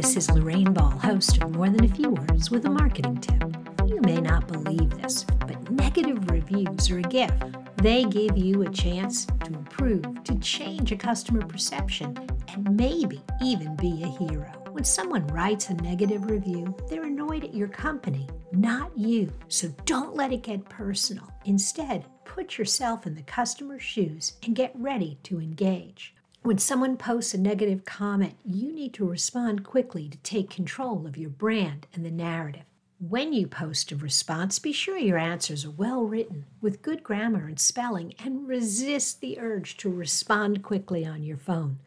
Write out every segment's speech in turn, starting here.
This is Lorraine Ball, host of More Than a Few Words with a marketing tip. You may not believe this, but negative reviews are a gift. They give you a chance to improve, to change a customer perception, and maybe even be a hero. When someone writes a negative review, they're annoyed at your company, not you. So don't let it get personal. Instead, put yourself in the customer's shoes and get ready to engage. When someone posts a negative comment, you need to respond quickly to take control of your brand and the narrative. When you post a response, be sure your answers are well written, with good grammar and spelling, and resist the urge to respond quickly on your phone,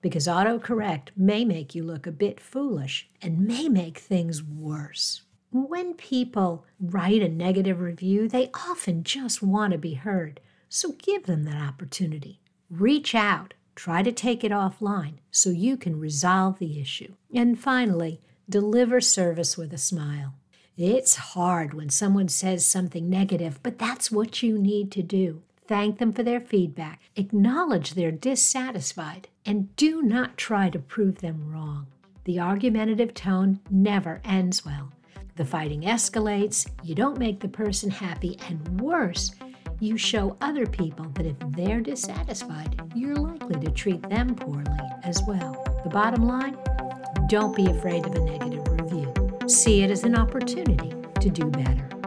because autocorrect may make you look a bit foolish and may make things worse. When people write a negative review, they often just want to be heard, so give them that opportunity. Reach out Try to take it offline so you can resolve the issue. And finally, deliver service with a smile. It's hard when someone says something negative, but that's what you need to do. Thank them for their feedback, acknowledge they're dissatisfied, and do not try to prove them wrong. The argumentative tone never ends well. The fighting escalates, you don't make the person happy, and worse, you show other people that if they're dissatisfied, you're likely to treat them poorly as well. The bottom line don't be afraid of a negative review, see it as an opportunity to do better.